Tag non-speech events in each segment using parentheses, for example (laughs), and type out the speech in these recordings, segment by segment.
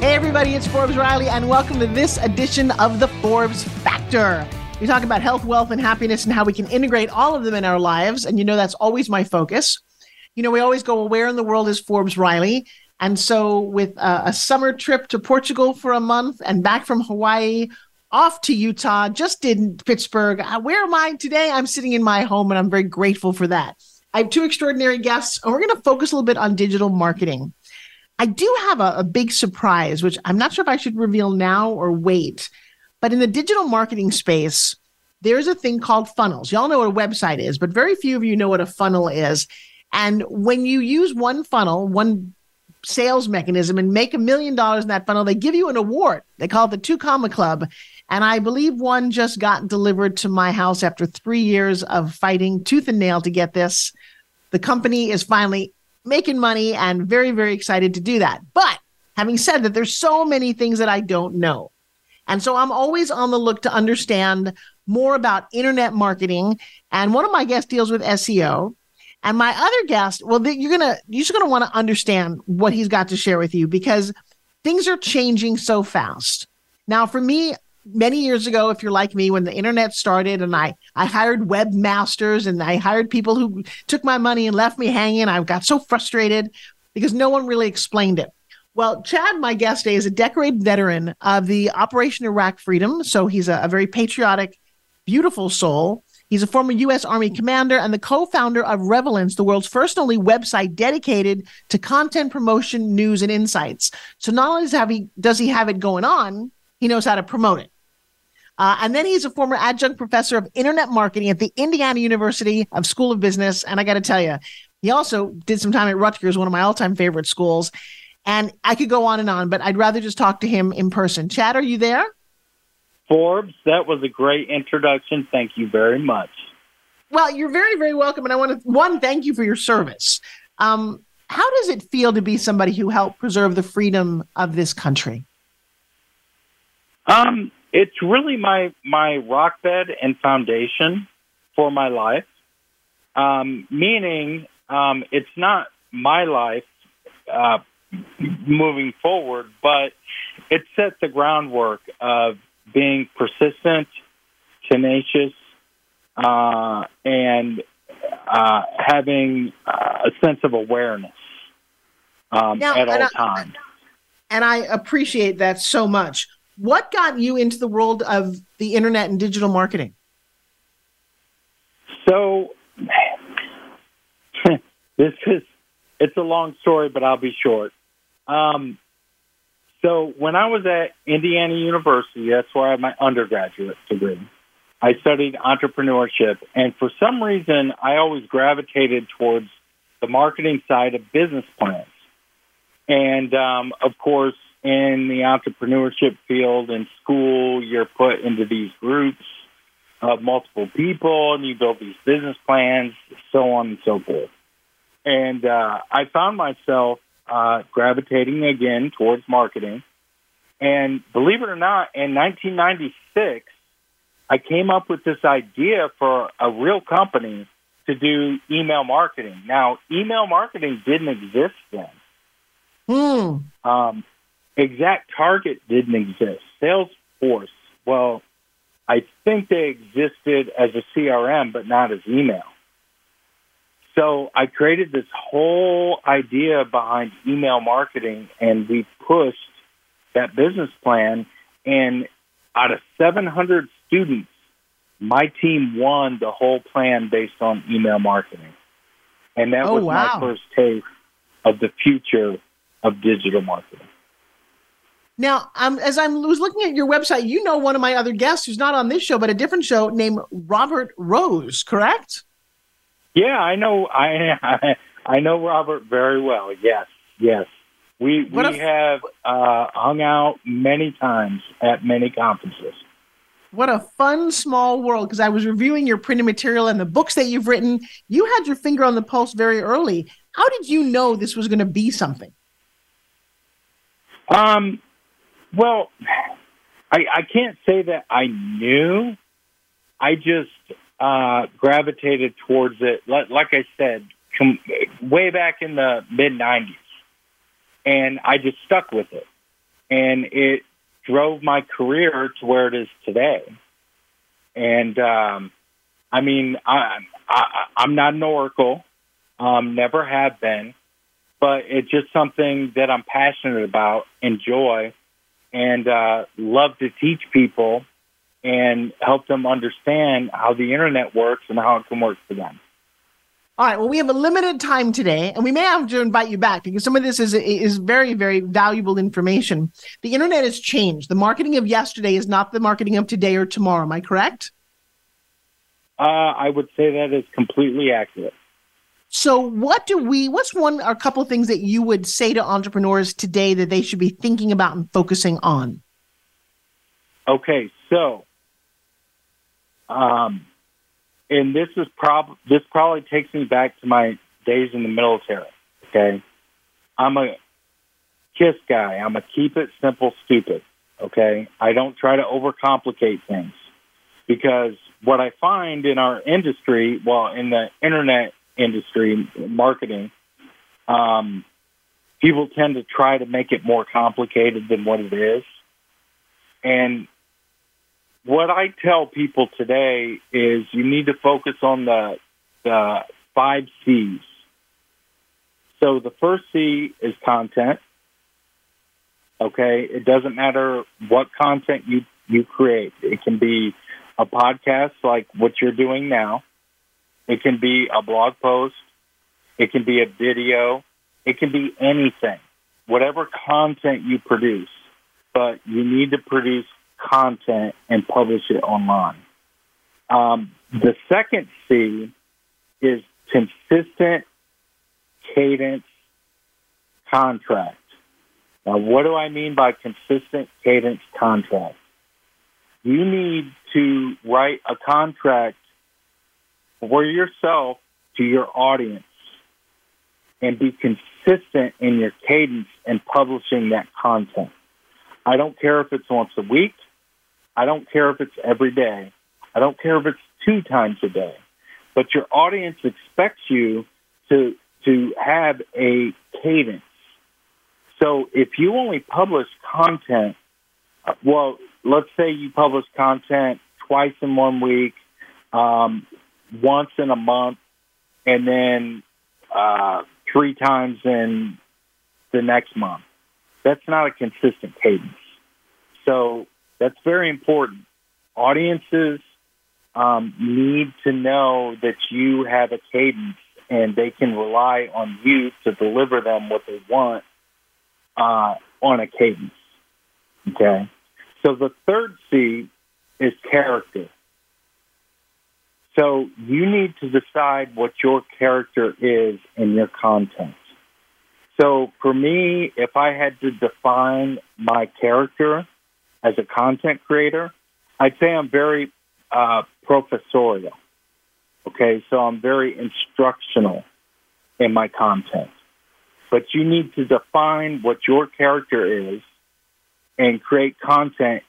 Hey, everybody, it's Forbes Riley, and welcome to this edition of the Forbes Factor. We talk about health, wealth, and happiness and how we can integrate all of them in our lives. And you know, that's always my focus. You know, we always go, well, where in the world is Forbes Riley? And so, with uh, a summer trip to Portugal for a month and back from Hawaii, off to Utah, just did Pittsburgh. Uh, where am I today? I'm sitting in my home, and I'm very grateful for that. I have two extraordinary guests, and we're going to focus a little bit on digital marketing. I do have a, a big surprise, which I'm not sure if I should reveal now or wait. But in the digital marketing space, there's a thing called funnels. Y'all know what a website is, but very few of you know what a funnel is. And when you use one funnel, one sales mechanism, and make a million dollars in that funnel, they give you an award. They call it the Two Comma Club. And I believe one just got delivered to my house after three years of fighting tooth and nail to get this. The company is finally making money and very, very excited to do that. But having said that, there's so many things that I don't know. And so I'm always on the look to understand more about internet marketing. And one of my guests deals with SEO. And my other guest, well, you're gonna you're just gonna want to understand what he's got to share with you because things are changing so fast. Now, for me, many years ago, if you're like me, when the internet started and I, I hired webmasters and I hired people who took my money and left me hanging, I got so frustrated because no one really explained it. Well, Chad, my guest today, is a decorated veteran of the Operation Iraq Freedom. So he's a, a very patriotic, beautiful soul. He's a former U.S. Army commander and the co founder of Relevance, the world's first and only website dedicated to content promotion, news, and insights. So not only does, he, does he have it going on, he knows how to promote it. Uh, and then he's a former adjunct professor of internet marketing at the Indiana University of School of Business. And I got to tell you, he also did some time at Rutgers, one of my all time favorite schools. And I could go on and on, but I'd rather just talk to him in person. Chad, are you there? Forbes, that was a great introduction. Thank you very much. Well, you're very, very welcome. And I want to, one, thank you for your service. Um, how does it feel to be somebody who helped preserve the freedom of this country? Um, it's really my my rock bed and foundation for my life. Um, meaning, um, it's not my life uh, moving forward, but it set the groundwork of being persistent, tenacious, uh, and uh, having uh, a sense of awareness um, now, at all times. And I appreciate that so much. What got you into the world of the internet and digital marketing? So, (laughs) this is it's a long story, but I'll be short. Um, so when I was at Indiana University, that's where I had my undergraduate degree. I studied entrepreneurship, and for some reason, I always gravitated towards the marketing side of business plans. And um, of course, in the entrepreneurship field in school, you're put into these groups of multiple people and you build these business plans, so on and so forth. And uh, I found myself uh, gravitating again towards marketing. And believe it or not, in 1996, I came up with this idea for a real company to do email marketing. Now, email marketing didn't exist then. Hmm. Um, ExactTarget didn't exist. Salesforce, well, I think they existed as a CRM, but not as email. So I created this whole idea behind email marketing, and we pushed that business plan. And out of 700 students, my team won the whole plan based on email marketing. And that oh, was wow. my first taste of the future of digital marketing. Now, um, as I was looking at your website, you know one of my other guests who's not on this show, but a different show named Robert Rose, correct? Yeah, I know. I (laughs) I know Robert very well. Yes, yes. We we have uh, hung out many times at many conferences. What a fun small world. Because I was reviewing your printed material and the books that you've written. You had your finger on the pulse very early. How did you know this was going to be something? Um, well, I, I can't say that I knew. I just uh, gravitated towards it. Like, like I said, com- way back in the mid '90s, and I just stuck with it, and it drove my career to where it is today. And um, I mean, I, I, I'm not an oracle, um, never have been but it's just something that I'm passionate about, enjoy, and uh, love to teach people and help them understand how the internet works and how it can work for them. All right. Well, we have a limited time today, and we may have to invite you back because some of this is is very, very valuable information. The internet has changed. The marketing of yesterday is not the marketing of today or tomorrow. Am I correct? Uh, I would say that is completely accurate. So, what do we? What's one or a couple of things that you would say to entrepreneurs today that they should be thinking about and focusing on? Okay, so, um, and this is prob this probably takes me back to my days in the military. Okay, I'm a kiss guy. I'm a keep it simple, stupid. Okay, I don't try to overcomplicate things because what I find in our industry, well, in the internet industry, marketing, um, people tend to try to make it more complicated than what it is. And what I tell people today is you need to focus on the, the five C's. So the first C is content. Okay, it doesn't matter what content you you create. It can be a podcast like what you're doing now. It can be a blog post. It can be a video. It can be anything, whatever content you produce. But you need to produce content and publish it online. Um, the second C is consistent cadence contract. Now, what do I mean by consistent cadence contract? You need to write a contract for yourself to your audience and be consistent in your cadence and publishing that content. I don't care if it's once a week. I don't care if it's every day. I don't care if it's two times a day. But your audience expects you to to have a cadence. So if you only publish content, well, let's say you publish content twice in one week, um, once in a month, and then uh, three times in the next month. That's not a consistent cadence. So that's very important. Audiences um, need to know that you have a cadence and they can rely on you to deliver them what they want uh, on a cadence. Okay. So the third C is character. So you need to decide what your character is in your content. So for me, if I had to define my character as a content creator, I'd say I'm very uh, professorial. Okay, so I'm very instructional in my content. But you need to define what your character is and create content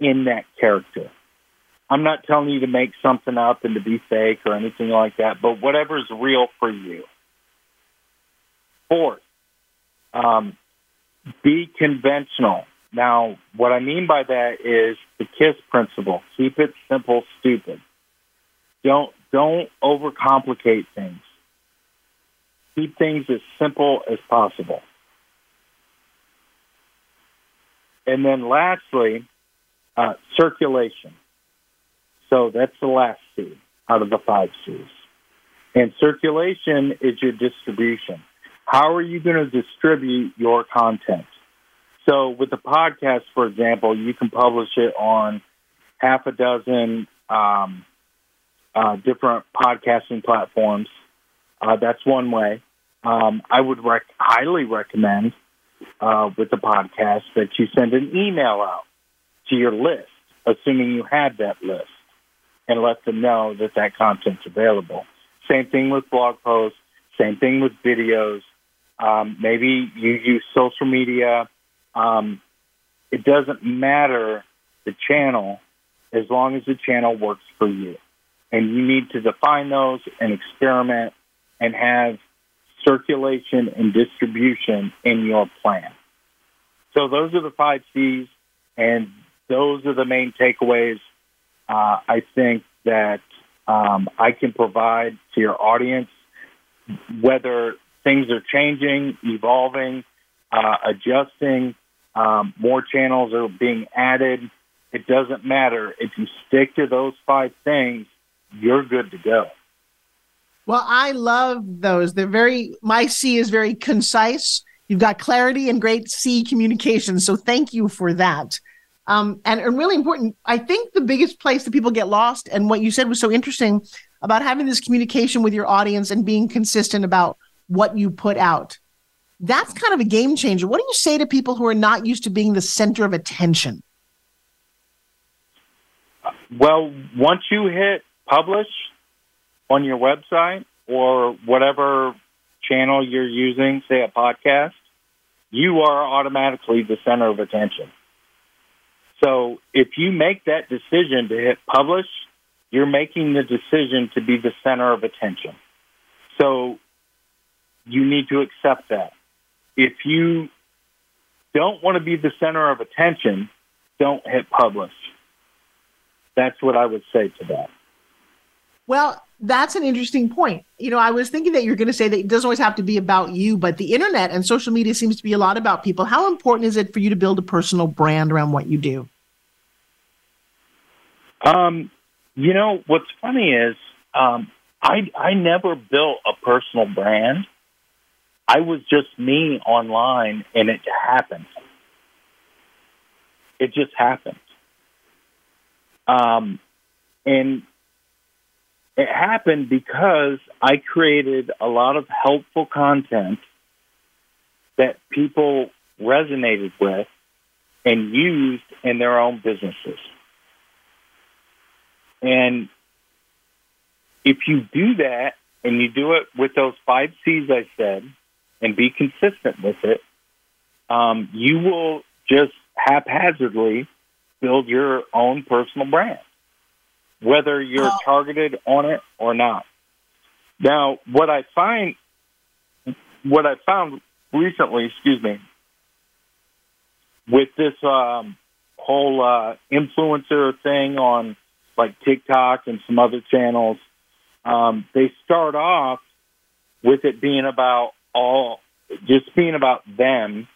in that character. I'm not telling you to make something up and to be fake or anything like that, but whatever's real for you. Fourth, um, be conventional. Now, what I mean by that is the KISS principle. Keep it simple, stupid. Don't don't overcomplicate things. Keep things as simple as possible. And then lastly, uh, circulation. So that's the last C out of the five C's. And circulation is your distribution. How are you going to distribute your content? So with the podcast, for example, you can publish it on half a dozen um, uh, different podcasting platforms. Uh, that's one way. Um, I would rec- highly recommend uh, with the podcast that you send an email out to your list, assuming you have that list, and let them know that that content's available. Same thing with blog posts. Same thing with videos. Um, maybe you use social media. Um, it doesn't matter the channel as long as the channel works for you. And you need to define those and experiment and have circulation and distribution in your plan. So those are the five C's, and those are the main takeaways uh, I think that um, I can provide to your audience, whether things are changing, evolving, uh, adjusting, um, more channels are being added. It doesn't matter. If you stick to those five things, you're good to go. Well, I love those. They're very, my C is very concise. You've got clarity and great C communication. So thank you for that. Um, and, and really important, I think the biggest place that people get lost, and what you said was so interesting about having this communication with your audience and being consistent about what you put out. That's kind of a game changer. What do you say to people who are not used to being the center of attention? Well, once you hit publish on your website or whatever channel you're using, say a podcast, you are automatically the center of attention. So if you make that decision to hit publish, you're making the decision to be the center of attention. So you need to accept that. If you don't want to be the center of attention, don't hit publish. That's what I would say to that. Well, that's an interesting point. You know, I was thinking that you're going to say that it doesn't always have to be about you, but the internet and social media seems to be a lot about people. How important is it for you to build a personal brand around what you do? Um, you know, what's funny is um, I I never built a personal brand. I was just me online, and it happened. It just happened. Um, and it happened because I created a lot of helpful content that people resonated with and used in their own businesses. And if you do that and you do it with those five C's I said and be consistent with it, um, you will just haphazardly build your own personal brand, whether you're oh. targeted on it or not. Now, what I find, what I found recently, excuse me, with this um, whole uh, influencer thing on like TikTok and some other channels, um, they start off with it being about all, just being about them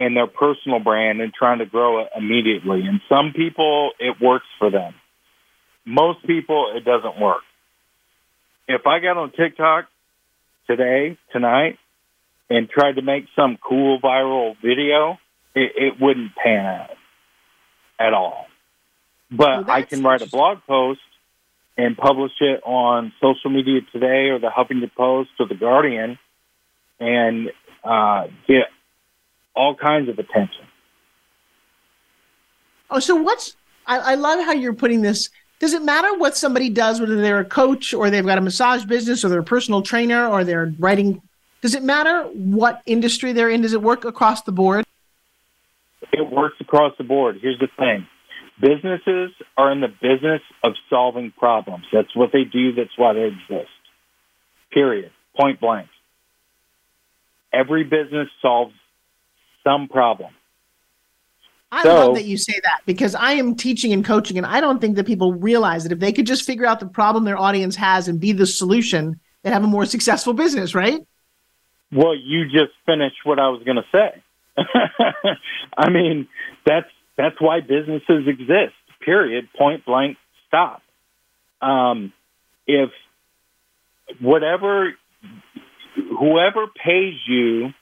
and their personal brand and trying to grow it immediately. And some people, it works for them. Most people, it doesn't work. If I got on TikTok today, tonight, and tried to make some cool viral video, it, it wouldn't pan out at all. But well, I can write a blog post and publish it on social media today or the Huffington Post or the Guardian and uh, get all kinds of attention. Oh, so what's I, I love how you're putting this. Does it matter what somebody does, whether they're a coach or they've got a massage business or they're a personal trainer or they're writing? Does it matter what industry they're in? Does it work across the board? It works across the board. Here's the thing Businesses are in the business of solving problems. That's what they do. That's why they exist. Period. Point blank. Every business solves some problem. I so, love that you say that because I am teaching and coaching, and I don't think that people realize that if they could just figure out the problem their audience has and be the solution, they'd have a more successful business, right? Well, you just finished what I was going to say. (laughs) I mean, that's that's why businesses exist. Period. Point blank. Stop. Um, if whatever, whoever pays you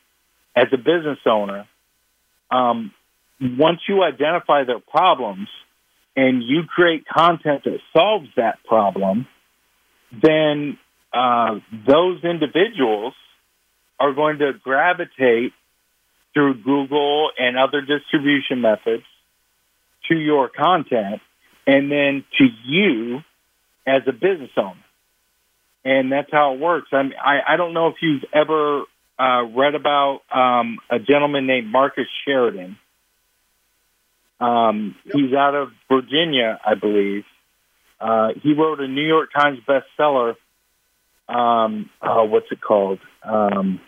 as a business owner, um, once you identify their problems and you create content that solves that problem, then uh, those individuals are going to gravitate through Google and other distribution methods to your content and then to you as a business owner. And that's how it works. I mean, I, I don't know if you've ever uh, read about um, a gentleman named Marcus Sheridan. Um, he's out of Virginia, I believe. Uh, he wrote a New York Times bestseller. Um, oh, what's it called? Um,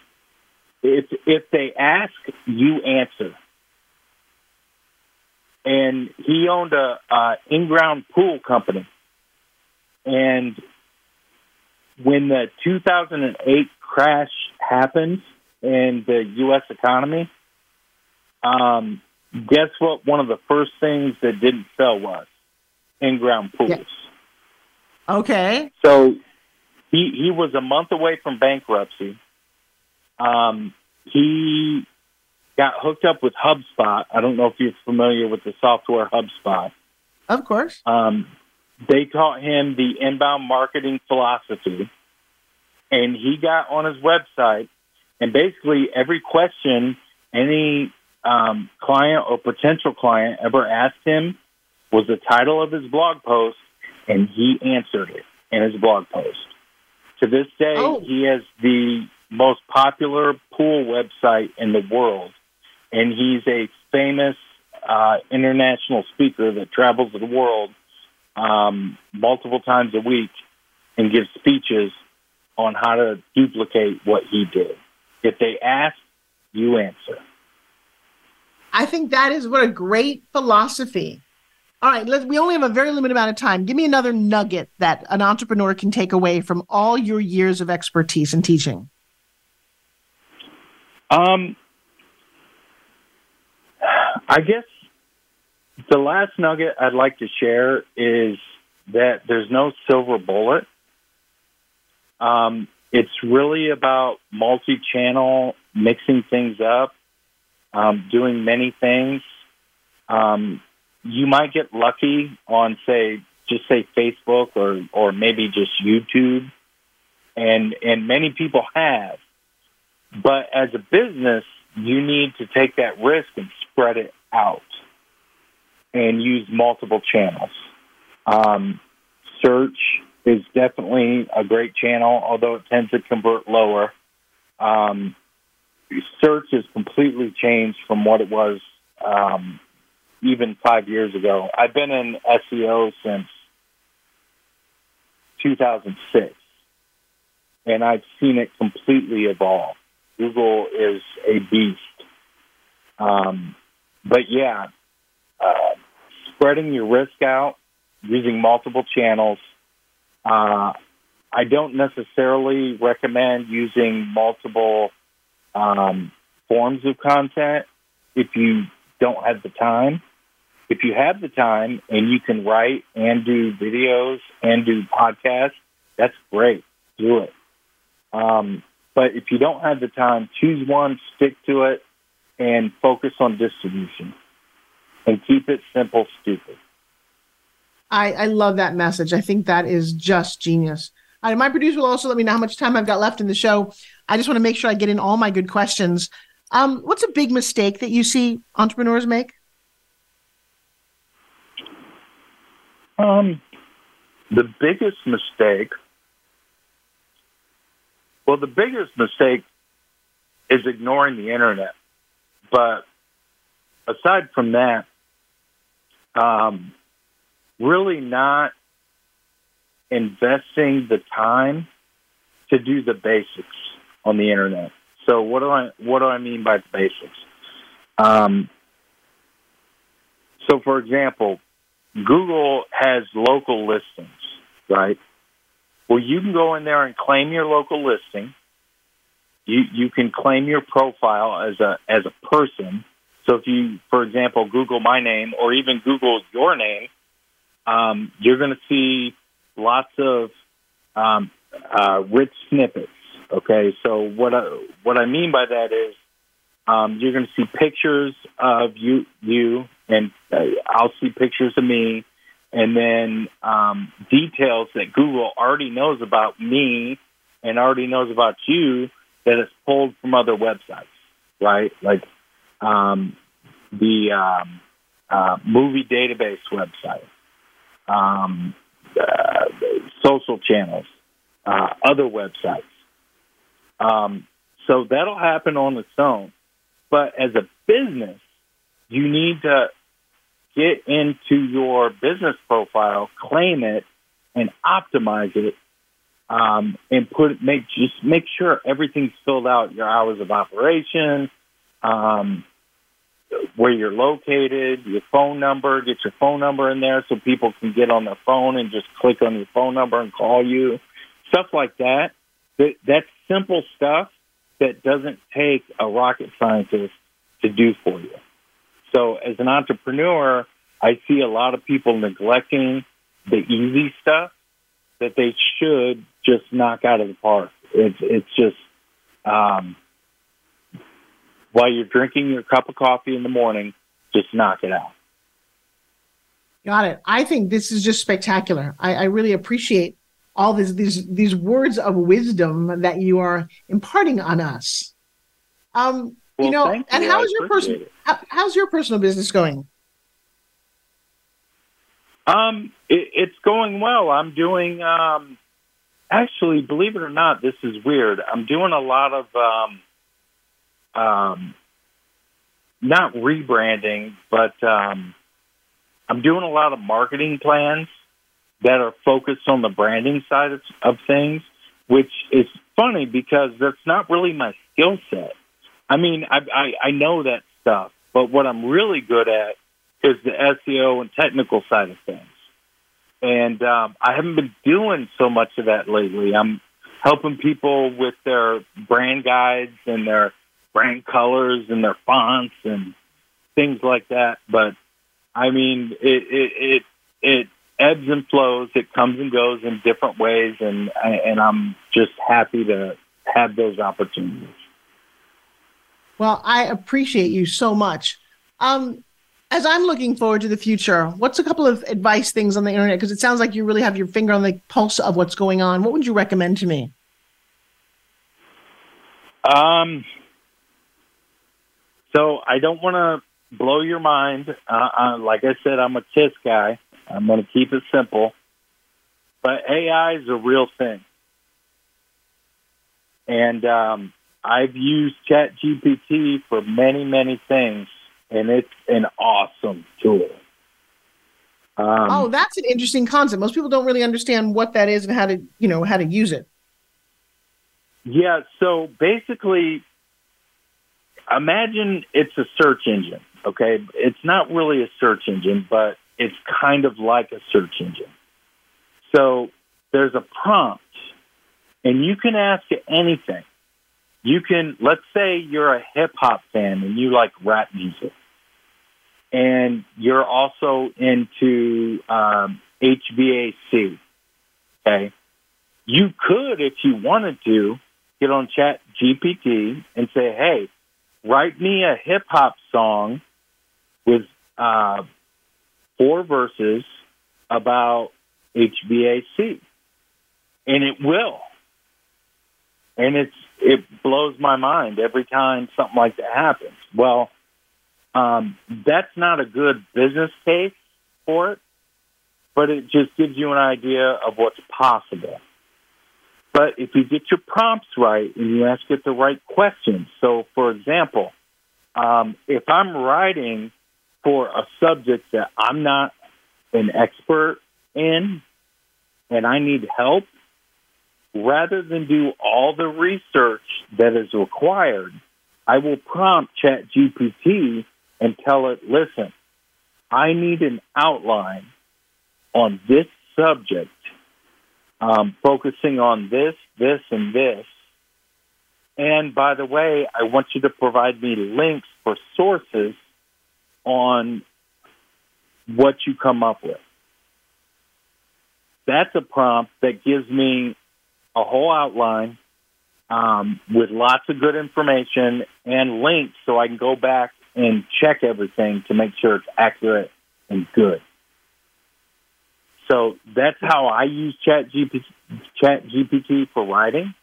if if they ask, you answer. And he owned a, a in-ground pool company, and when the 2008 crash happened in the U.S. economy, um, guess what? One of the first things that didn't sell was in-ground pools. Yeah. Okay. So he he was a month away from bankruptcy. Um, he got hooked up with HubSpot. I don't know if you're familiar with the software HubSpot. Of course. Um, they taught him the inbound marketing philosophy, and he got on his website, and basically every question any um, client or potential client ever asked him was the title of his blog post, and he answered it in his blog post. To this day, oh. he has the most popular pool website in the world, and he's a famous uh, international speaker that travels the world um, multiple times a week and gives speeches on how to duplicate what he did. If they ask, you answer. I think that is what a great philosophy. All right, let's, we only have a very limited amount of time. Give me another nugget that an entrepreneur can take away from all your years of expertise in teaching. Um, I guess the last nugget I'd like to share is that there's no silver bullet. Um, it's really about multi-channel, mixing things up, um, doing many things. Um, you might get lucky on, say, just say Facebook or or maybe just YouTube, and and many people have. But as a business, you need to take that risk and spread it out and use multiple channels. Um, search is definitely a great channel, although it tends to convert lower. Um, search has completely changed from what it was um, even five years ago. I've been in SEO since 2006, and I've seen it completely evolve. Google is a beast. Um, but yeah, uh, spreading your risk out using multiple channels. Uh, I don't necessarily recommend using multiple um, forms of content if you don't have the time. If you have the time and you can write and do videos and do podcasts, that's great. Do it. Um, but if you don't have the time, choose one, stick to it, and focus on distribution. And keep it simple, stupid. I, I love that message. I think that is just genius. My producer will also let me know how much time I've got left in the show. I just want to make sure I get in all my good questions. Um, what's a big mistake that you see entrepreneurs make? Um, the biggest mistake. Well, the biggest mistake is ignoring the internet. But aside from that, um, really not investing the time to do the basics on the internet. So what do I what do I mean by basics? Um, so for example, Google has local listings, right? Well, you can go in there and claim your local listing. You you can claim your profile as a as a person. So if you, for example, Google my name or even Google your name, um, you're going to see lots of um, uh, rich snippets. Okay, so what I, what I mean by that is um, you're going to see pictures of you, you, and uh, I'll see pictures of me, and then um, details that Google already knows about me and already knows about you that it's pulled from other websites, right? Like um, the um, uh, movie database website, um, uh, social channels, uh, other websites. Um, so that'll happen on its own. But as a business, you need to get into your business profile, claim it, and optimize it, um, and put make just make sure everything's filled out. Your hours of operation, um, where you're located, your phone number. Get your phone number in there so people can get on their phone and just click on your phone number and call you. Stuff like that. That that's simple stuff that doesn't take a rocket scientist to do for you. So as an entrepreneur, I see a lot of people neglecting the easy stuff that they should just knock out of the park. It's it's just um, while you're drinking your cup of coffee in the morning, just knock it out. Got it. I think this is just spectacular. I, I really appreciate all these these these words of wisdom that you are imparting on us. Um, well, you know, you. and how's your personal how, how's your personal business going? Um, it, it's going well. I'm doing um, actually, believe it or not, this is weird. I'm doing a lot of um, um, not rebranding, but um, I'm doing a lot of marketing plans that are focused on the branding side of, of things, which is funny because that's not really my skill set. I mean, I, I, I know that stuff, but what I'm really good at is the SEO and technical side of things. And um, I haven't been doing so much of that lately. I'm helping people with their brand guides and their brand colors and their fonts and things like that. But I mean, it it it, it ebbs and flows. It comes and goes in different ways, and and I'm just happy to have those opportunities. Well, I appreciate you so much. Um, as I'm looking forward to the future, what's a couple of advice things on the internet? Because it sounds like you really have your finger on the pulse of what's going on. What would you recommend to me? Um, so I don't want to blow your mind. Uh, uh, like I said, I'm a KISS guy. I'm going to keep it simple. But AI is a real thing. And um, I've used ChatGPT for many, many things, and it's an awesome tool. Um, oh, that's an interesting concept. Most people don't really understand what that is and how to, you know, how to use it. Yeah. So basically, imagine it's a search engine. Okay, it's not really a search engine, but it's kind of like a search engine. So there's a prompt, and you can ask it anything. You can, let's say you're a hip hop fan and you like rap music, and you're also into um, HVAC. Okay, you could, if you wanted to, get on Chat GPT and say, "Hey, write me a hip hop song with uh, four verses about HVAC, and it will. And it's it blows my mind every time something like that happens. Well, um, that's not a good business case for it, but it just gives you an idea of what's possible. But if you get your prompts right and you ask it the right questions, so for example, um, if I'm writing for a subject that I'm not an expert in and I need help, rather than do all the research that is required, I will prompt ChatGPT and tell it, listen, I need an outline on this subject, um, focusing on this, this, and this. And by the way, I want you to provide me links for sources on what you come up with. That's a prompt that gives me a whole outline um, with lots of good information and links so I can go back and check everything to make sure it's accurate and good. So that's how I use Chat GPT, Chat GPT for writing.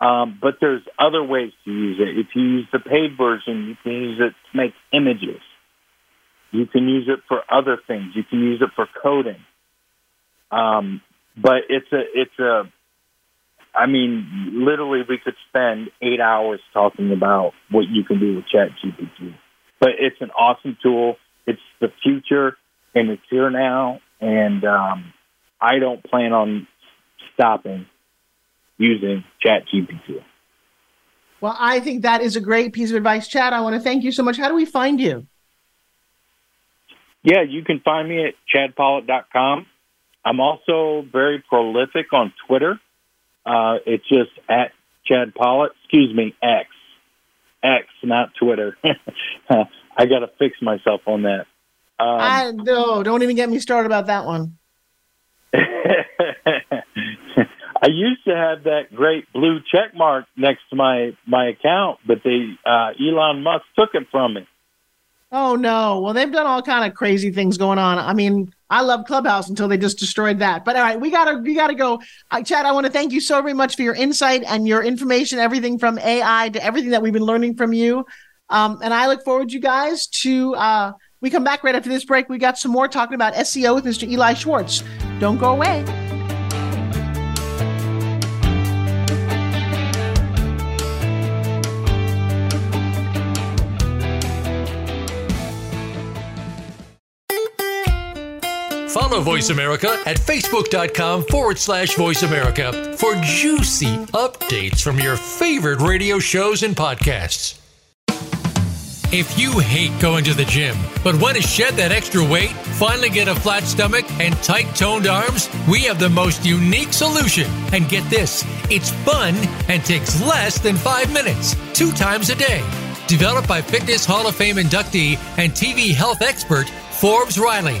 Um, but there's other ways to use it. If you use the paid version, you can use it to make images. You can use it for other things. You can use it for coding. Um, but it's a it's a I mean, literally, we could spend eight hours talking about what you can do with ChatGPT. But it's an awesome tool. It's the future, and it's here now. And um, I don't plan on stopping using ChatGPT. Well, I think that is a great piece of advice, Chad. I want to thank you so much. How do we find you? Yeah, you can find me at chadpollitt.com. I'm also very prolific on Twitter. Uh, it's just at Chad Pollitt. Excuse me, X. X, not Twitter. (laughs) I got to fix myself on that. Um, I no, don't even get me started about that one. (laughs) I used to have that great blue check mark next to my my account, but they uh, Elon Musk took it from me. Oh no! Well, they've done all kind of crazy things going on. I mean, I love Clubhouse until they just destroyed that. But all right, we gotta we gotta go. Uh, Chad, I want to thank you so very much for your insight and your information, everything from AI to everything that we've been learning from you. Um, and I look forward, you guys, to uh, we come back right after this break. We got some more talking about SEO with Mr. Eli Schwartz. Don't go away. Follow Voice America at facebook.com forward slash voice America for juicy updates from your favorite radio shows and podcasts. If you hate going to the gym, but want to shed that extra weight, finally get a flat stomach, and tight toned arms, we have the most unique solution. And get this it's fun and takes less than five minutes, two times a day. Developed by Fitness Hall of Fame inductee and TV health expert Forbes Riley.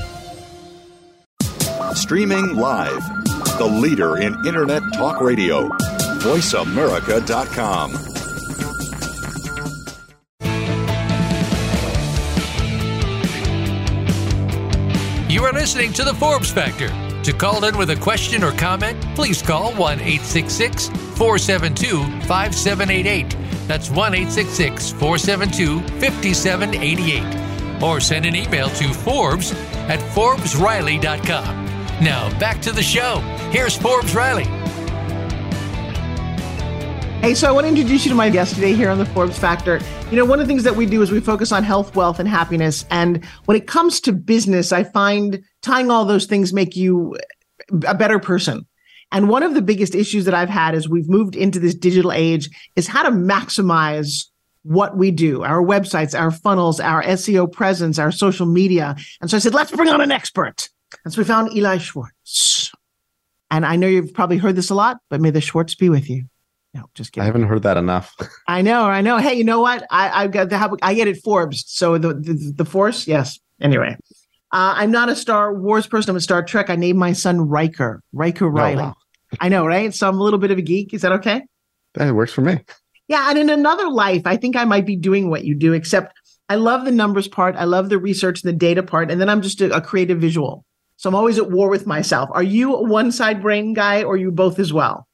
Streaming live. The leader in Internet talk radio. VoiceAmerica.com. You are listening to The Forbes Factor. To call in with a question or comment, please call 1 866 472 5788. That's 1 866 472 5788. Or send an email to Forbes at ForbesRiley.com. Now, back to the show. Here's Forbes Riley. Hey, so I want to introduce you to my guest today here on the Forbes Factor. You know, one of the things that we do is we focus on health, wealth, and happiness. And when it comes to business, I find tying all those things make you a better person. And one of the biggest issues that I've had as we've moved into this digital age is how to maximize what we do, our websites, our funnels, our SEO presence, our social media. And so I said, let's bring on an expert. And so we found Eli Schwartz. And I know you've probably heard this a lot, but may the Schwartz be with you. No, just kidding. I haven't heard that enough. (laughs) I know, I know. Hey, you know what? I, I've got the I get it Forbes. So the the, the Force, yes. Anyway, uh, I'm not a Star Wars person. I'm a Star Trek. I named my son Riker, Riker Riley. Oh, wow. I know, right? So I'm a little bit of a geek. Is that okay? That works for me. Yeah, and in another life, I think I might be doing what you do, except I love the numbers part. I love the research and the data part, and then I'm just a, a creative visual. So I'm always at war with myself. Are you a one side brain guy or you both as well?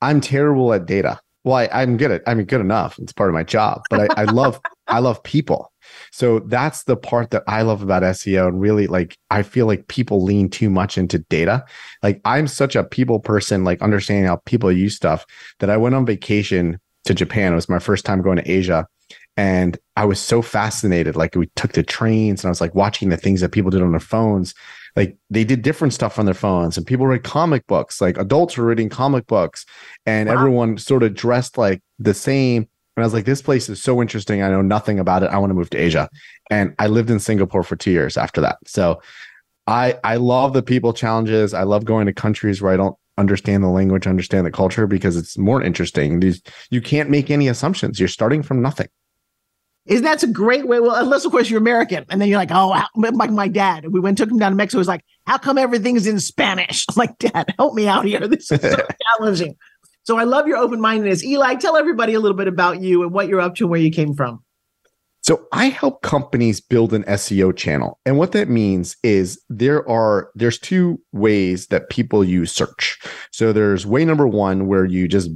I'm terrible at data. Well, I, am good at, I mean, good enough. It's part of my job, but I, I (laughs) love, I love people. So that's the part that I love about SEO. And really, like, I feel like people lean too much into data. Like, I'm such a people person, like, understanding how people use stuff that I went on vacation to Japan. It was my first time going to Asia. And I was so fascinated. Like, we took the trains and I was like watching the things that people did on their phones. Like, they did different stuff on their phones, and people read comic books. Like, adults were reading comic books, and Wow. everyone sort of dressed like the same. And I was like, this place is so interesting. I know nothing about it. I want to move to Asia. And I lived in Singapore for two years after that. So I I love the people challenges. I love going to countries where I don't understand the language, understand the culture because it's more interesting. These you can't make any assumptions. You're starting from nothing. Isn't that's a great way? Well, unless of course you're American, and then you're like, oh, how, like my dad. We went took him down to Mexico. He's like, how come everything's in Spanish? I'm (laughs) like, Dad, help me out here. This is so (laughs) challenging. So I love your open mindedness. Eli, tell everybody a little bit about you and what you're up to and where you came from. So I help companies build an SEO channel. And what that means is there are there's two ways that people use search. So there's way number 1 where you just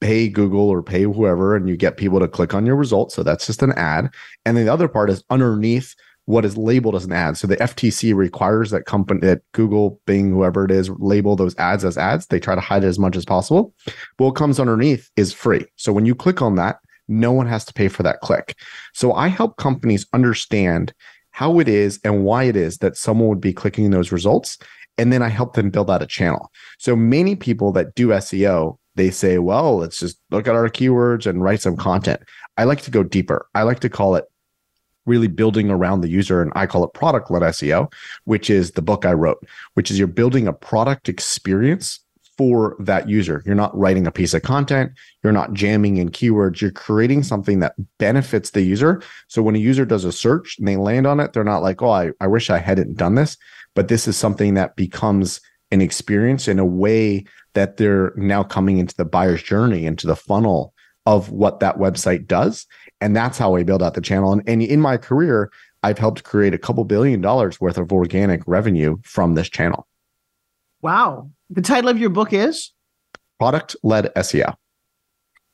pay Google or pay whoever and you get people to click on your results. So that's just an ad. And then the other part is underneath what is labeled as an ad. So the FTC requires that company that Google, Bing, whoever it is, label those ads as ads. They try to hide it as much as possible. But what comes underneath is free. So when you click on that, no one has to pay for that click. So I help companies understand how it is and why it is that someone would be clicking those results. And then I help them build out a channel. So many people that do SEO, they say, well, let's just look at our keywords and write some content. I like to go deeper. I like to call it really building around the user. And I call it product led SEO, which is the book I wrote, which is you're building a product experience for that user. You're not writing a piece of content, you're not jamming in keywords, you're creating something that benefits the user. So when a user does a search and they land on it, they're not like, oh, I, I wish I hadn't done this. But this is something that becomes an experience in a way that they're now coming into the buyer's journey, into the funnel of what that website does. And that's how I build out the channel. And, and in my career, I've helped create a couple billion dollars worth of organic revenue from this channel. Wow. The title of your book is? Product led SEO.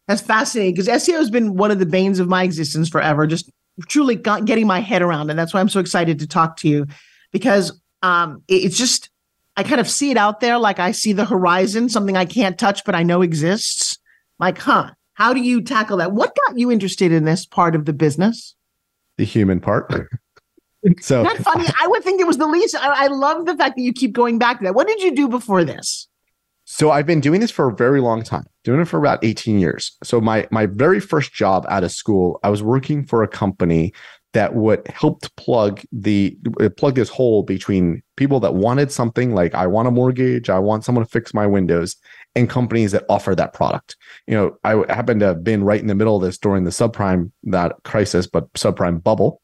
That's fascinating because SEO has been one of the banes of my existence forever, just truly got, getting my head around. And that's why I'm so excited to talk to you because um, it- it's just, I kind of see it out there like I see the horizon, something I can't touch, but I know exists. Like, huh, how do you tackle that? What got you interested in this part of the business? The human part. (laughs) so Not funny. I would think it was the least. I, I love the fact that you keep going back to that. What did you do before this? So I've been doing this for a very long time, doing it for about 18 years. So my my very first job out of school, I was working for a company that would helped plug the uh, plug this hole between people that wanted something like I want a mortgage, I want someone to fix my windows, and companies that offer that product. You know, I happened to have been right in the middle of this during the subprime that crisis, but subprime bubble.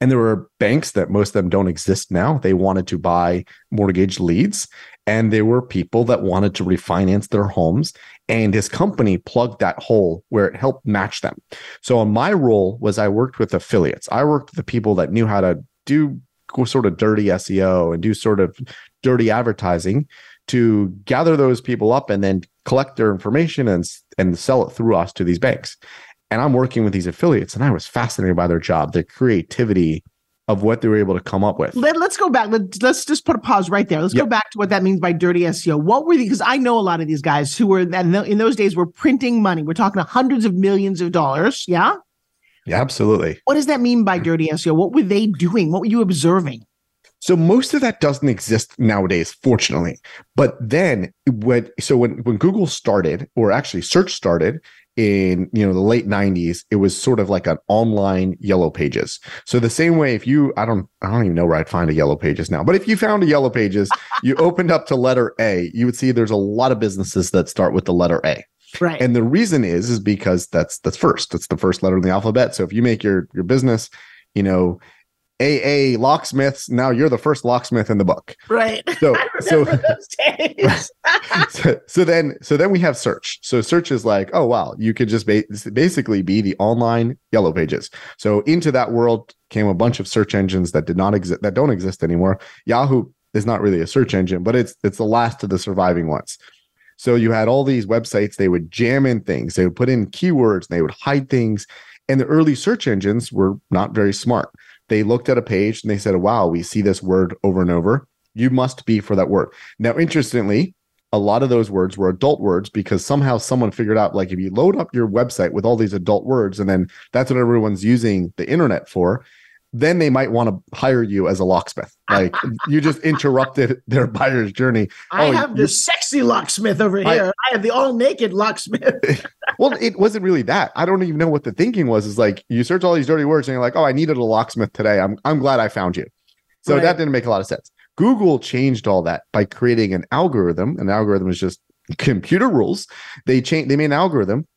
And there were banks that most of them don't exist now. They wanted to buy mortgage leads, and there were people that wanted to refinance their homes. And this company plugged that hole where it helped match them. So, my role was I worked with affiliates. I worked with the people that knew how to do sort of dirty SEO and do sort of dirty advertising to gather those people up and then collect their information and and sell it through us to these banks and I'm working with these affiliates, and I was fascinated by their job, their creativity of what they were able to come up with. Let, us go back. Let, let's just put a pause right there. Let's go back to what that means by dirty SEO. What were the, because I know a lot of these guys who were in, in those days were printing money. We're talking hundreds of millions of dollars. Yeah. Yeah, absolutely. What does that mean by mm. dirty SEO? What were they doing? What were you observing? So most of that doesn't exist nowadays, fortunately. But then when so when when Google started, or actually search started in you know the late 90s, it was sort of like an online yellow pages. So the same way if you I don't I don't even know where I'd find a yellow pages now, but if you found a yellow pages, (laughs) you opened up to letter A, you would see there's a lot of businesses that start with the letter A. Right. And the reason is is because that's that's first. That's the first letter in the alphabet. So if you make your your business, you know, AA locksmiths, now you're the first locksmith in the book. right. So (laughs) so Remember those days. (laughs) so, so then so then we have search. So search is like, oh wow, you could just ba- basically be the online yellow pages. So into that world came a bunch of search engines that did not exist that don't exist anymore. Yahoo is not really a search engine, but it's it's the last of the surviving ones. So you had all these websites, they would jam in things, they would put in keywords, and they would hide things. And the early search engines were not very smart. They looked at a page and they said, wow, we see this word over and over. You must be for that word. Now, interestingly, a lot of those words were adult words because somehow someone figured out like if you load up your website with all these adult words and then that's what everyone's using the internet for then they might want to hire you as a locksmith like you just (laughs) interrupted their buyer's journey I Oh, have the sexy locksmith over I- here. I have the all naked locksmith. (laughs) well it wasn't really that. I don't even know what the thinking was. Is like you search all these dirty words and you're like oh i needed a locksmith today. I'm, I'm glad i found you. So Right. that didn't make a lot of sense. Google changed all that by creating an algorithm. An algorithm is just computer rules. They changed they made an algorithm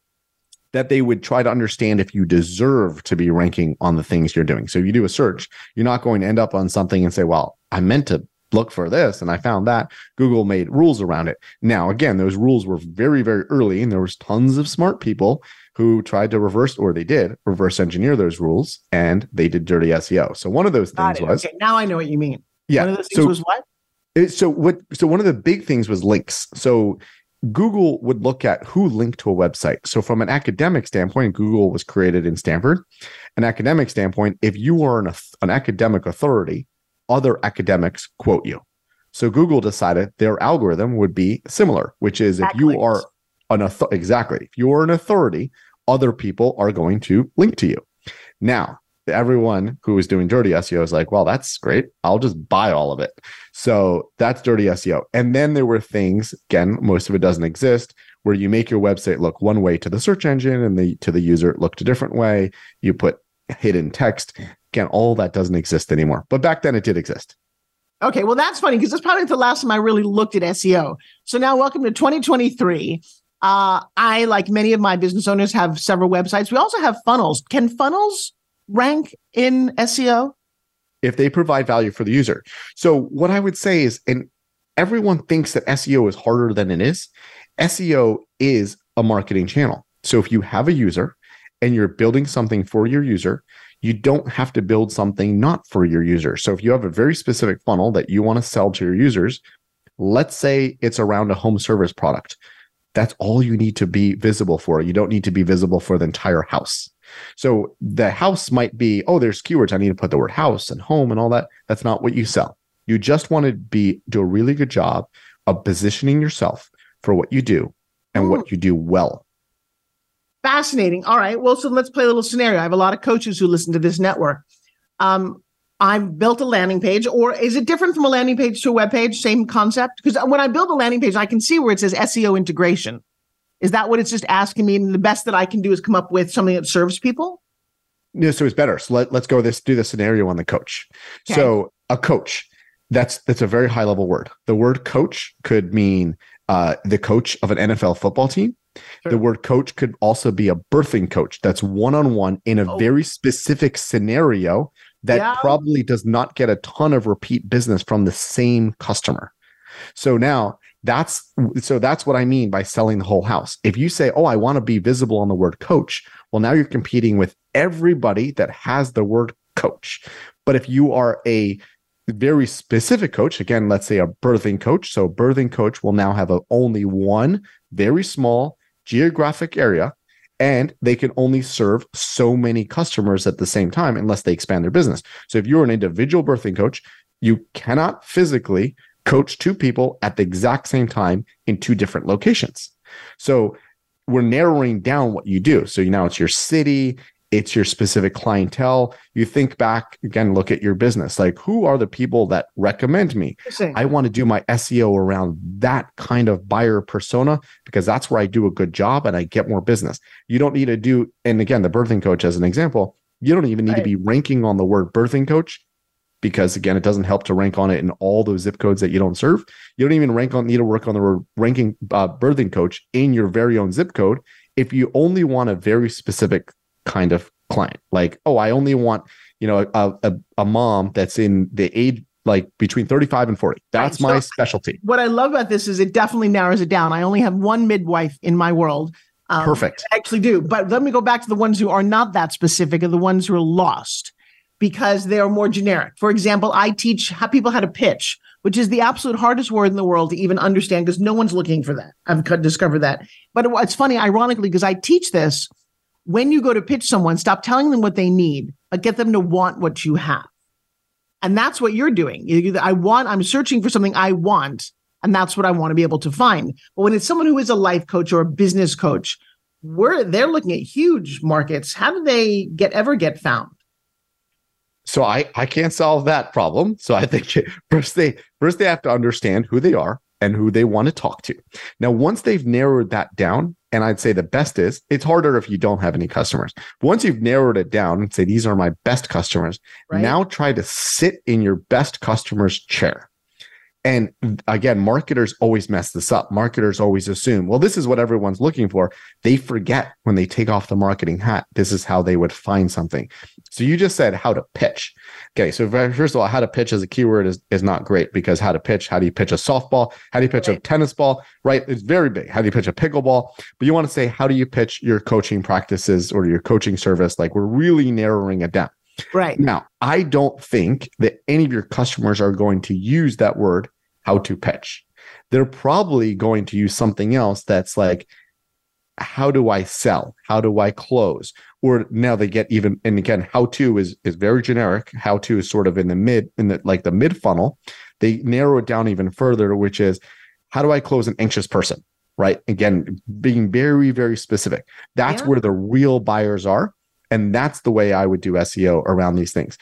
that they would try to understand if you deserve to be ranking on the things you're doing. So if you do a search you're not going to end up on something and say well i meant to look for this and i found that google made rules around it now again those rules were very very early and there was tons of smart people who tried to reverse or they did reverse engineer those rules and they did dirty seo so one of those Got things it. was Okay, now I know what you mean. yeah One of those things so was what? it- so what so one of the big things was links so google would look at who linked to a website so from an academic standpoint google was created in stanford an academic standpoint if you are an, an academic authority other academics quote you so google decided their algorithm would be similar which is if you are an author exactly if you are an authority other people are going to link to you now everyone who was doing dirty SEO is like, well, that's great. I'll just buy all of it. So that's dirty SEO. And then there were things, again, most of it doesn't exist, where you make your website look one way to the search engine and the to the user it looked a different way. You put hidden text. Again, all that doesn't exist anymore. But back then it did exist. Okay, well, that's funny because that's probably the last time I really looked at SEO. So now, welcome to 2023. Uh, I, like many of my business owners, have several websites. We also have funnels. Can funnels rank in SEO? if they provide value for the user. So what I would say is, and everyone thinks that SEO is harder than it is. SEO is a marketing channel. So if you have a user and you're building something for your user, you don't have to build something not for your user. So if you have a very specific funnel that you want to sell to your users, let's say it's around a home service product. That's all you need to be visible for. You don't need to be visible for the entire house. So the house might be, oh, there's keywords. I need to put the word house and home and all that. That's not what you sell. You just want to be do a really good job of positioning yourself for what you do and what hmm. you do well. Fascinating. All right. Well, so let's play a little scenario. I have a lot of coaches who listen to this network. Um, I've built a landing page, or is it different from a landing page to a web page? Same concept? Because when I build a landing page, I can see where it says SEO integration. Is that what it's just asking me? And the best that I can do is come up with something that serves people? No, so it's better. So let, let's go this do the scenario on the coach. Okay. So a coach, that's that's a very high level word. The word coach could mean uh, the coach of an NFL football team. Sure. The word coach could also be a birthing coach. That's one on one in a Oh. very specific scenario that Yeah. probably does not get a ton of repeat business from the same customer. So now that's so that's what I mean by selling the whole house. If you say, "Oh, I want to be visible on the word coach," well, now you're competing with everybody that has the word coach. But if you are a very specific coach, again, let's say a birthing coach, so birthing coach will now have a, only one very small geographic area and they can only serve so many customers at the same time unless they expand their business. So if you're an individual birthing coach, you cannot physically coach two people at the exact same time in two different locations. So we're narrowing down what you do. So now it's your city, it's your specific clientele. You think back again, look at your business. Like, who are the people that recommend me? I want to do my SEO around that kind of buyer persona because that's where I do a good job and I get more business. You don't need to do, and again, the birthing coach as an example, you don't even need to be ranking on the word birthing coach because again, it doesn't help to rank on it in all those zip codes that you don't serve. You don't even rank on need to work on the word ranking uh, birthing coach in your very own zip code if you only want a very specific kind of client. Like, oh, I only want you know a a, a mom that's in the age like between 35 and 40 that's Right, my specialty what I love about this is it definitely narrows it down. I only have one midwife in my world. Um, perfect I actually do. But let me go back to the ones who are not that specific and the ones who are lost because they are more generic. For example, I teach how people how to pitch, which is the absolute hardest word in the world to even understand because no one's looking for that. I've discovered that. But it- it's funny, ironically, because I teach this, when you go to pitch someone, stop telling them what they need, but get them to want what you have. And that's what you're doing. I want, I'm searching for something I want, and that's what I want to be able to find. But when it's someone who is a life coach or a business coach, we're they're looking at huge markets. How do they get ever get found? So I I can't solve that problem. So I think (laughs) first they first they have to understand who they are and who they want to talk to. Now once they've narrowed that down, and I'd say the best is it's harder if you don't have any customers. But once you've narrowed it down and say these are my best customers, Right. now try to sit in your best customer's chair. And again, marketers always mess this up. Marketers always assume, well, this is what everyone's looking for. They forget when they take off the marketing hat, this is how they would find something. So you just said how to pitch. Okay. So first of all, how to pitch as a keyword is, is not great because how to pitch, how do you pitch a softball? How do you pitch a tennis ball? Right. It's very big. How do you pitch a pickleball? But you want to say, how do you pitch your coaching practices or your coaching service? Like we're really narrowing it down. Right. Now, I don't think that any of your customers are going to use that word, how to pitch. They're probably going to use something else that's like, how do I sell? How do I close? Or now they get even, and again, how to is is very generic. How to is sort of in the mid, in the like the mid funnel. They narrow it down even further, which is how do I close an anxious person? Right. Again, being very, very specific. That's Yeah. where the real buyers are. And that's the way I would do SEO around these things.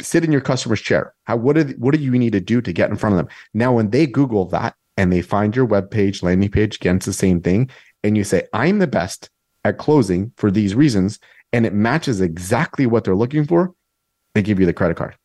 Sit in your customer's chair. How what do what do you need to do to get in front of them? Now, when they Google that and they find your web page, landing page, again, it's the same thing. And you say, I'm the best at closing for these reasons, and it matches exactly what they're looking for, they give you the credit card.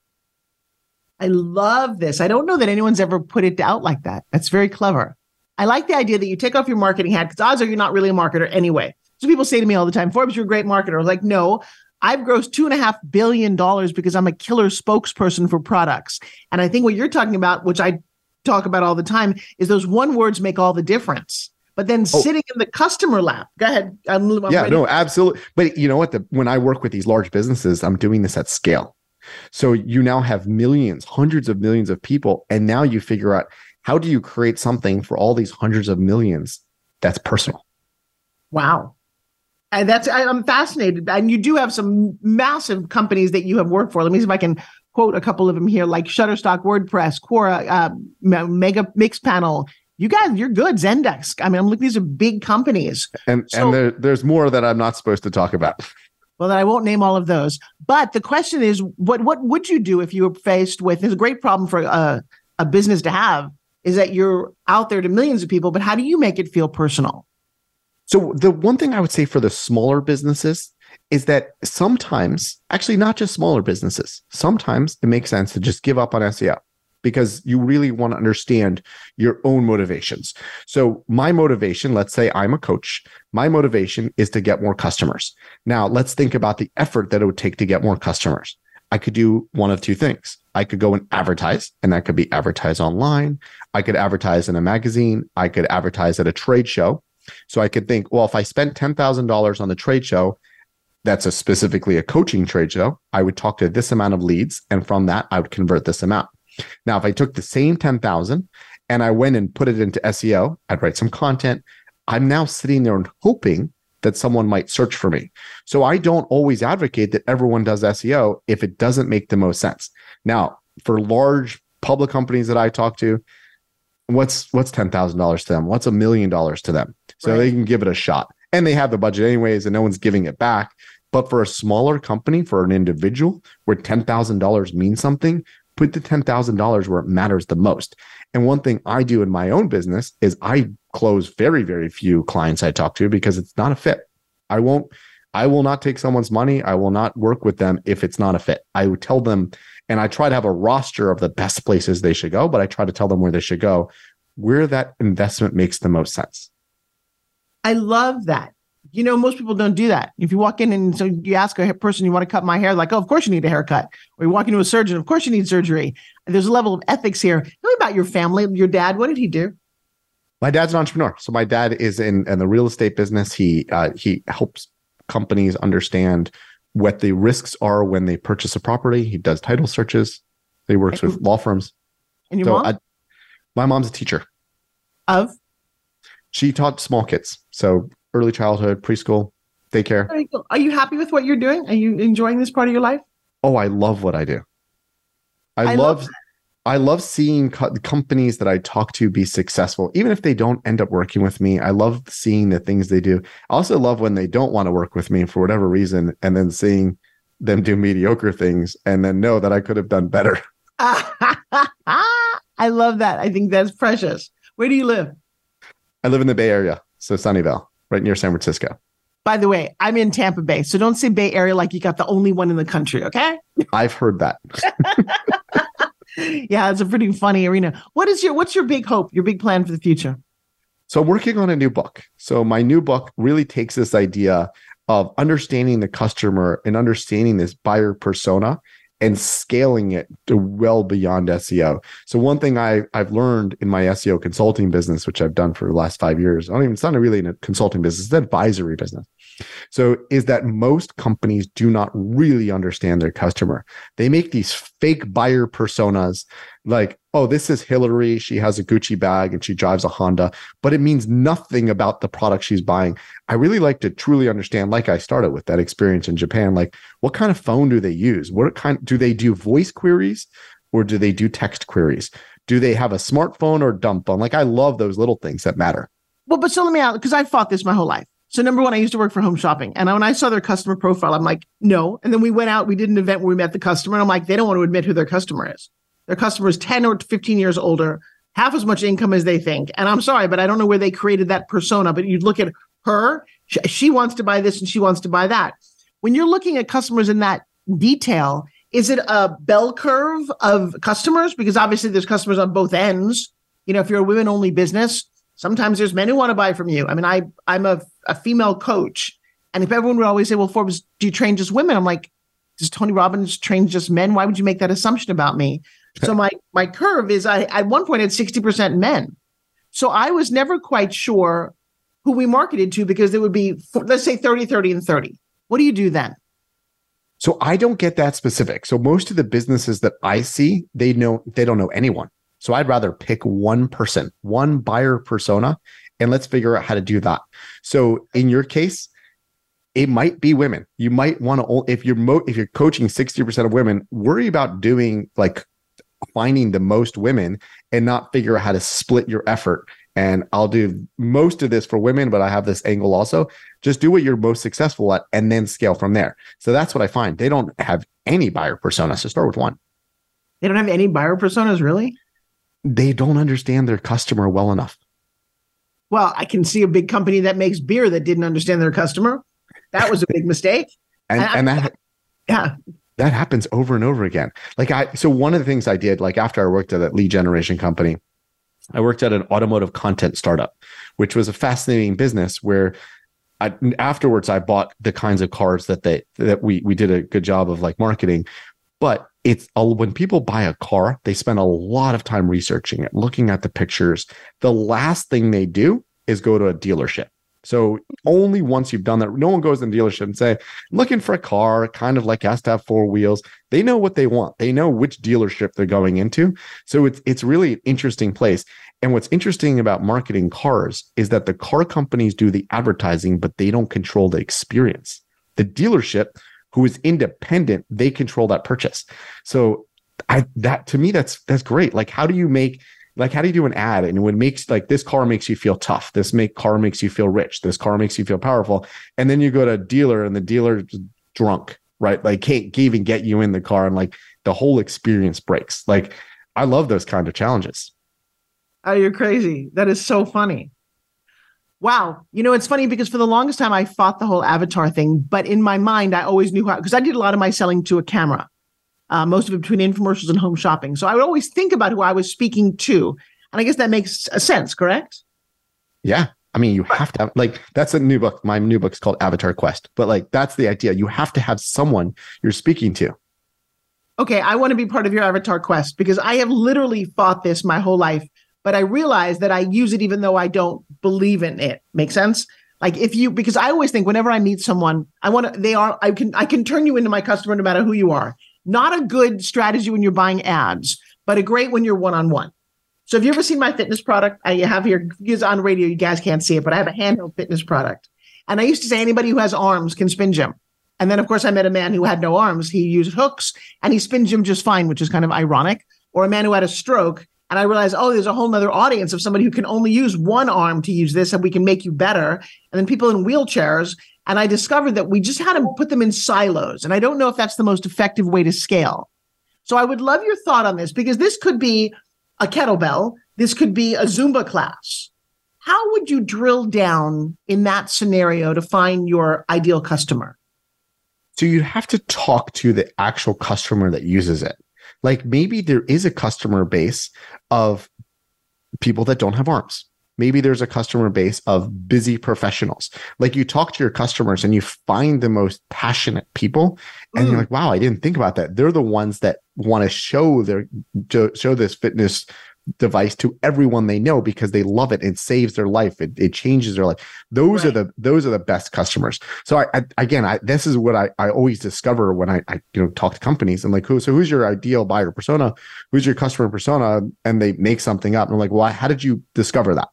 I love this. I don't know that anyone's ever put it out like that. That's very clever. I like the idea that you take off your marketing hat because odds are you're not really a marketer anyway. So people say to me all the time, Forbes, you're a great marketer. I was like, no, I've grossed two and a half billion dollars because I'm a killer spokesperson for products. And I think what you're talking about, which I talk about all the time, is those one words make all the difference. But then Oh. sitting in the customer lap, go ahead. I'm, I'm yeah, ready. no, absolutely. But you know what? The, when I work with these large businesses, I'm doing this at scale. So you now have millions, hundreds of millions of people, and now you figure out how do you create something for all these hundreds of millions that's personal. Wow. And that's I, I'm fascinated. And you do have some massive companies that you have worked for. Let me see if I can quote a couple of them here, like Shutterstock, WordPress, Quora, uh, Mega Mixpanel. You guys, you're good. Zendesk. I mean, I'm looking. These are big companies. And So- and there, there's more that I'm not supposed to talk about. Well, then I won't name all of those. But the question is, what what would you do if you were faced with? There's a great problem for a, a business to have is that you're out there to millions of people, but how do you make it feel personal? So the one thing I would say for the smaller businesses is that sometimes, actually not just smaller businesses, sometimes it makes sense to just give up on SEO because you really want to understand your own motivations. So my motivation, let's say I'm a coach, my motivation is to get more customers. Now let's think about the effort that it would take to get more customers. I could do one of two things. I could go and advertise, and that could be advertise online. I could advertise in a magazine. I could advertise at a trade show. So I could think, well, if I spent $10,000 on the trade show, that's a specifically a coaching trade show, I would talk to this amount of leads. And from that, I would convert this amount. Now, if I took the same 10,000 and I went and put it into SEO, I'd write some content. I'm now sitting there and hoping that someone might search for me. So I don't always advocate that everyone does SEO if it doesn't make the most sense. Now, for large public companies that I talk to, what's what's ten thousand dollars to them? What's a million dollars to them? So Right. they can give it a shot, and they have the budget anyways, and no one's giving it back. But for a smaller company, for an individual, where ten thousand dollars means something, put the ten thousand dollars where it matters the most. And one thing I do in my own business is I close very very few clients I talk to because it's not a fit. I won't. I will not take someone's money. I will not work with them if it's not a fit. I would tell them, and I try to have a roster of the best places they should go, but I try to tell them where they should go, where that investment makes the most sense. I love that. You know, most people don't do that. If you walk in and so you ask a person, you want to cut my hair, like, oh, of course you need a haircut. Or you walk into a surgeon, of course you need surgery. There's a level of ethics here. Tell me about your family. Your dad, what did he do? My dad's an entrepreneur, so my dad is in, in the real estate business. He uh, he helps companies understand what the risks are when they purchase a property. He does title searches. He works with law firms. And your So mom? I, my mom's a teacher. of She taught small kids, so early childhood, preschool, Take care. There you go. Are you happy with what you're doing? Are you enjoying this part of your life? Oh, I love what I do. I, I love love, I love seeing co- companies that I talk to be successful, even if they don't end up working with me. I love seeing the things they do. I also love when they don't want to work with me for whatever reason, and then seeing them do mediocre things, and then know that I could have done better. (laughs) (laughs) I love that. I think that's precious. Where do you live? I live in the Bay Area, so Sunnyvale, right near San Francisco. By the way, I'm in Tampa Bay, so don't say Bay Area like you got the only one in the country, okay? I've heard that. (laughs) yeah, it's a pretty funny arena. What is your what's your big hope, your big plan for the future? So I'm working on a new book. So my new book really takes this idea of understanding the customer and understanding this buyer persona and scaling it to well beyond SEO. So one thing I I've learned in my SEO consulting business, which I've done for the last five years, I don't even it's not really a consulting business, it's an advisory business. So is that most companies do not really understand their customer. They make these fake buyer personas like, oh, this is Hillary. She has a Gucci bag and she drives a Honda, but it means nothing about the product she's buying. I really like to truly understand, like I started with that experience in Japan, like what kind of phone do they use? What kind do they do voice queries or do they do text queries? Do they have a smartphone or dumb phone? Like I love those little things that matter. Well, but so let me out because I fought this my whole life. So number one, I used to work for Home Shopping, and when I saw their customer profile, I'm like, no. And then we went out, we did an event where we met the customer, and I'm like, they don't want to admit who their customer is. Their customer is 10 or 15 years older, half as much income as they think. And I'm sorry, but I don't know where they created that persona. But you look at her, she, wants to buy this and she wants to buy that. When you're looking at customers in that detail, is it a bell curve of customers? Because obviously there's customers on both ends. You know, if you're a women only business, sometimes there's men who want to buy from you. I mean, I I'm a, a female coach. And if everyone would always say, well, Forbes, do you train just women? I'm like, does Tony Robbins train just men? Why would you make that assumption about me? So (laughs) my my curve is I at one point had 60% men. So I was never quite sure who we marketed to because it would be let's say 30, 30, and 30. What do you do then? So I don't get that specific. So most of the businesses that I see, they know they don't know anyone. So I'd rather pick one person, one buyer persona, and let's figure out how to do that. So in your case, it might be women. You might want to if you're mo- if you're coaching 60% of women, worry about doing like finding the most women and not figure out how to split your effort. And I'll do most of this for women, but I have this angle also. Just do what you're most successful at and then scale from there. So that's what I find. They don't have any buyer personas. So start with one. They don't have any buyer personas, really? They don't understand their customer well enough. Well, I can see a big company that makes beer that didn't understand their customer. That was a big mistake. (laughs) and, I- and that Yeah. that happens over and over again. Like I, so one of the things I did, like after I worked at that lead generation company, I worked at an automotive content startup, which was a fascinating business where I, afterwards I bought the kinds of cars that they, that we, we did a good job of like marketing, but it's a, when people buy a car, they spend a lot of time researching it, looking at the pictures. The last thing they do is go to a dealership. So only once you've done that, no one goes in the dealership and say, "I'm looking for a car, kind of like has to have four wheels. They know what they want. They know which dealership they're going into. So it's it's really an interesting place. And what's interesting about marketing cars is that the car companies do the advertising, but they don't control the experience. The dealership, who is independent, they control that purchase. So I that to me that's that's great. Like how do you make like how do you do an ad and it makes like this car makes you feel tough this make car makes you feel rich this car makes you feel powerful and then you go to a dealer and the dealer's drunk right like can't even get you in the car and like the whole experience breaks like i love those kind of challenges Oh, you're crazy. That is so funny. Wow. You know, it's funny because for the longest time I fought the whole avatar thing, but in my mind, I always knew how, because I did a lot of my selling to a camera, uh, most of it between infomercials and home shopping. So I would always think about who I was speaking to. And I guess that makes a sense, correct? yeah i mean you have to have like that's a new book my new book's called avatar quest but like that's the idea you have to have someone you're speaking to Okay. I want to be part of your avatar quest because I have literally fought this my whole life, but I realize that I use it even though I don't believe in it. Make sense? Like if you, because I always think whenever I meet someone, I want to, they are, I can, I can turn you into my customer no matter who you are. Not a good strategy when you're buying ads, but a great when you're one on one. So have you ever seen my fitness product? I have here, because on radio, you guys can't see it, but I have a handheld fitness product. And I used to say anybody who has arms can SpinGym. And then, of course, I met a man who had no arms. He used hooks and he SpinGym just fine, which is kind of ironic. Or a man who had a stroke. And I realized, oh, there's a whole nother audience of somebody who can only use one arm to use this, and we can make you better. And then people in wheelchairs. And I discovered that we just had to put them in silos. And I don't know if that's the most effective way to scale. So I would love your thought on this because this could be a kettlebell, this could be a Zumba class. How would you drill down in that scenario to find your ideal customer? So you have to talk to the actual customer that uses it. Like maybe there is a customer base of people that don't have arms. Maybe there's a customer base of busy professionals. Like you talk to your customers and you find the most passionate people and Mm. you're like, wow, I didn't think about that. They're the ones that want to show their show this fitness device to everyone they know because they love it. It saves their life. It, it changes their life. Those Right. are the those are the best customers. So I, I again, I this is what I, I always discover when I, I you know talk to companies and like who so who's your ideal buyer persona? Who's your customer persona? And they make something up. And I'm like, why? How did you discover that?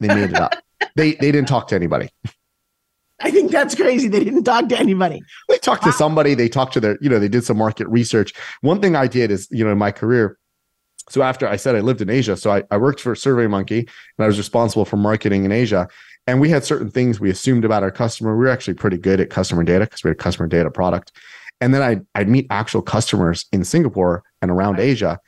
And they made it up. (laughs) they they didn't talk to anybody. I think that's crazy. They didn't talk to anybody. They talked to somebody. They talked to their you know they did some market research. One thing I did is you know in my career. So after I said I lived in Asia, so I, I worked for SurveyMonkey and I was responsible for marketing in Asia. And we had certain things we assumed about our customer. We were actually pretty good at customer data because we had a customer data product. And then I'd, I'd meet actual customers in Singapore and around Asia.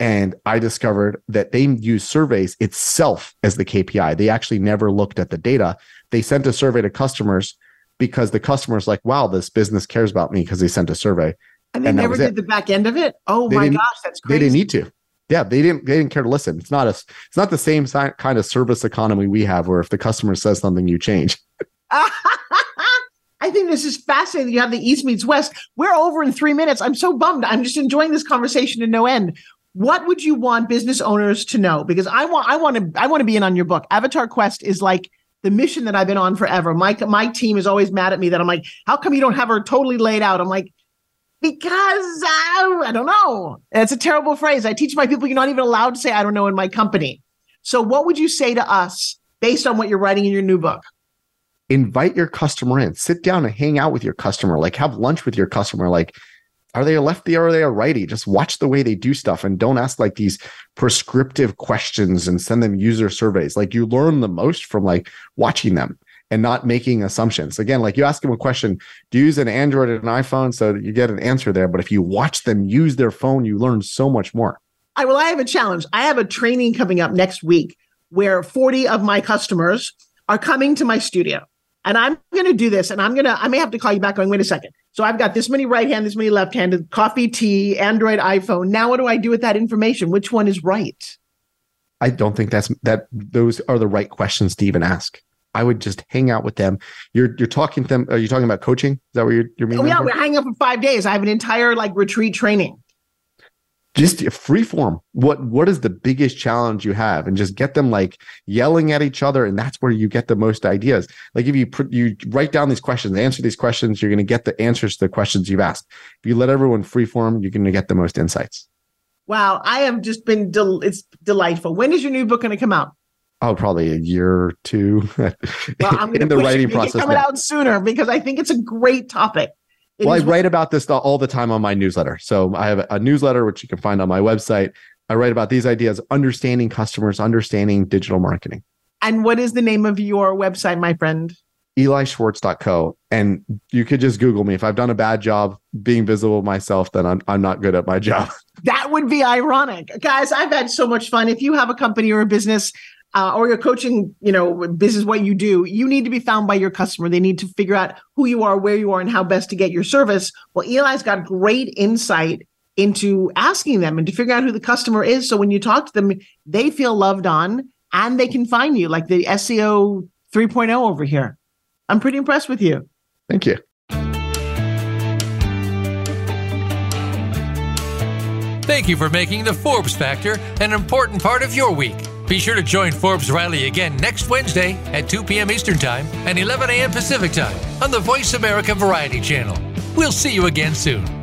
And I discovered that they use surveys itself as the KPI. They actually never looked at the data. They sent a survey to customers because the customer's like, wow, this business cares about me because they sent a survey. And they And never did it. the back end of it. Oh They my gosh, that's great. They didn't need to. Yeah, they didn't. They didn't care to listen. It's not a. It's not the same kind of service economy we have, where if the customer says something, you change. (laughs) I think this is fascinating. You have the East meets West. We're over in three minutes. I'm so bummed. I'm just enjoying this conversation to no end. What would you want business owners to know? Because I want, I want to, I want to be in on your book. Avatar Quest is like the mission that I've been on forever. My my team is always mad at me that I'm like, how come you don't have her totally laid out? I'm like, because I, I don't know. It's a terrible phrase. I teach my people you're not even allowed to say I don't know in my company. So, what would you say to us based on what you're writing in your new book? Invite your customer in. Sit down and hang out with your customer. Like have lunch with your customer. Like, are they a lefty or are they a righty? Just watch the way they do stuff and don't ask like these prescriptive questions and send them user surveys. Like you learn the most from like watching them and not making assumptions. Again, like you ask them a question, do you use an Android or an iPhone? So you get an answer there. But if you watch them use their phone, you learn so much more. I well, I have a challenge. I have a training coming up next week where 40 of my customers are coming to my studio. And I'm going to do this and I'm going to, I may have to call you back going, wait a second. So I've got this many right hand, this many left handed, coffee, tea, Android, iPhone. Now what do I do with that information? Which one is right? I don't think that's that those are the right questions to even ask. I would just hang out with them. You're you're talking to them. Are you talking about coaching? Is that what you're, you're meaning? Oh, yeah, we're hanging up for five days. I have an entire like retreat training. just free form. What what is the biggest challenge you have, and just get them like yelling at each other, and that's where you get the most ideas. Like if you put you write down these questions, answer these questions, you're going to get the answers to the questions you've asked. If you let everyone free form, you're going to get the most insights. Wow, I have just been del- it's delightful. When is your new book going to come out? Oh, probably a year or two Well, I'm (laughs) in the writing process. coming now. out sooner because I think it's a great topic. It well, I write about this all the time on my newsletter. So I have a newsletter which you can find on my website. I write about these ideas, understanding customers, understanding digital marketing. and what is the name of your website, my friend? eli EliSchwartz.co. And you could just Google me. If I've done a bad job being visible myself, then I'm, I'm not good at my (laughs) job. That would be ironic. Guys, I've had so much fun. If you have a company or a business uh, or you're coaching, you know, business, what you do, you need to be found by your customer. They need to figure out who you are, where you are, and how best to get your service. Well, Eli's got great insight into asking them and to figure out who the customer is. So when you talk to them, they feel loved on and they can find you like the SEO 3.0 over here. I'm pretty impressed with you. Thank you. Thank you for making the Forbes Factor an important part of your week. Be sure to join Forbes Riley again next Wednesday at 2 p.m. Eastern Time and 11 a.m. Pacific Time on the VoiceAmerica Variety Channel. We'll see you again soon.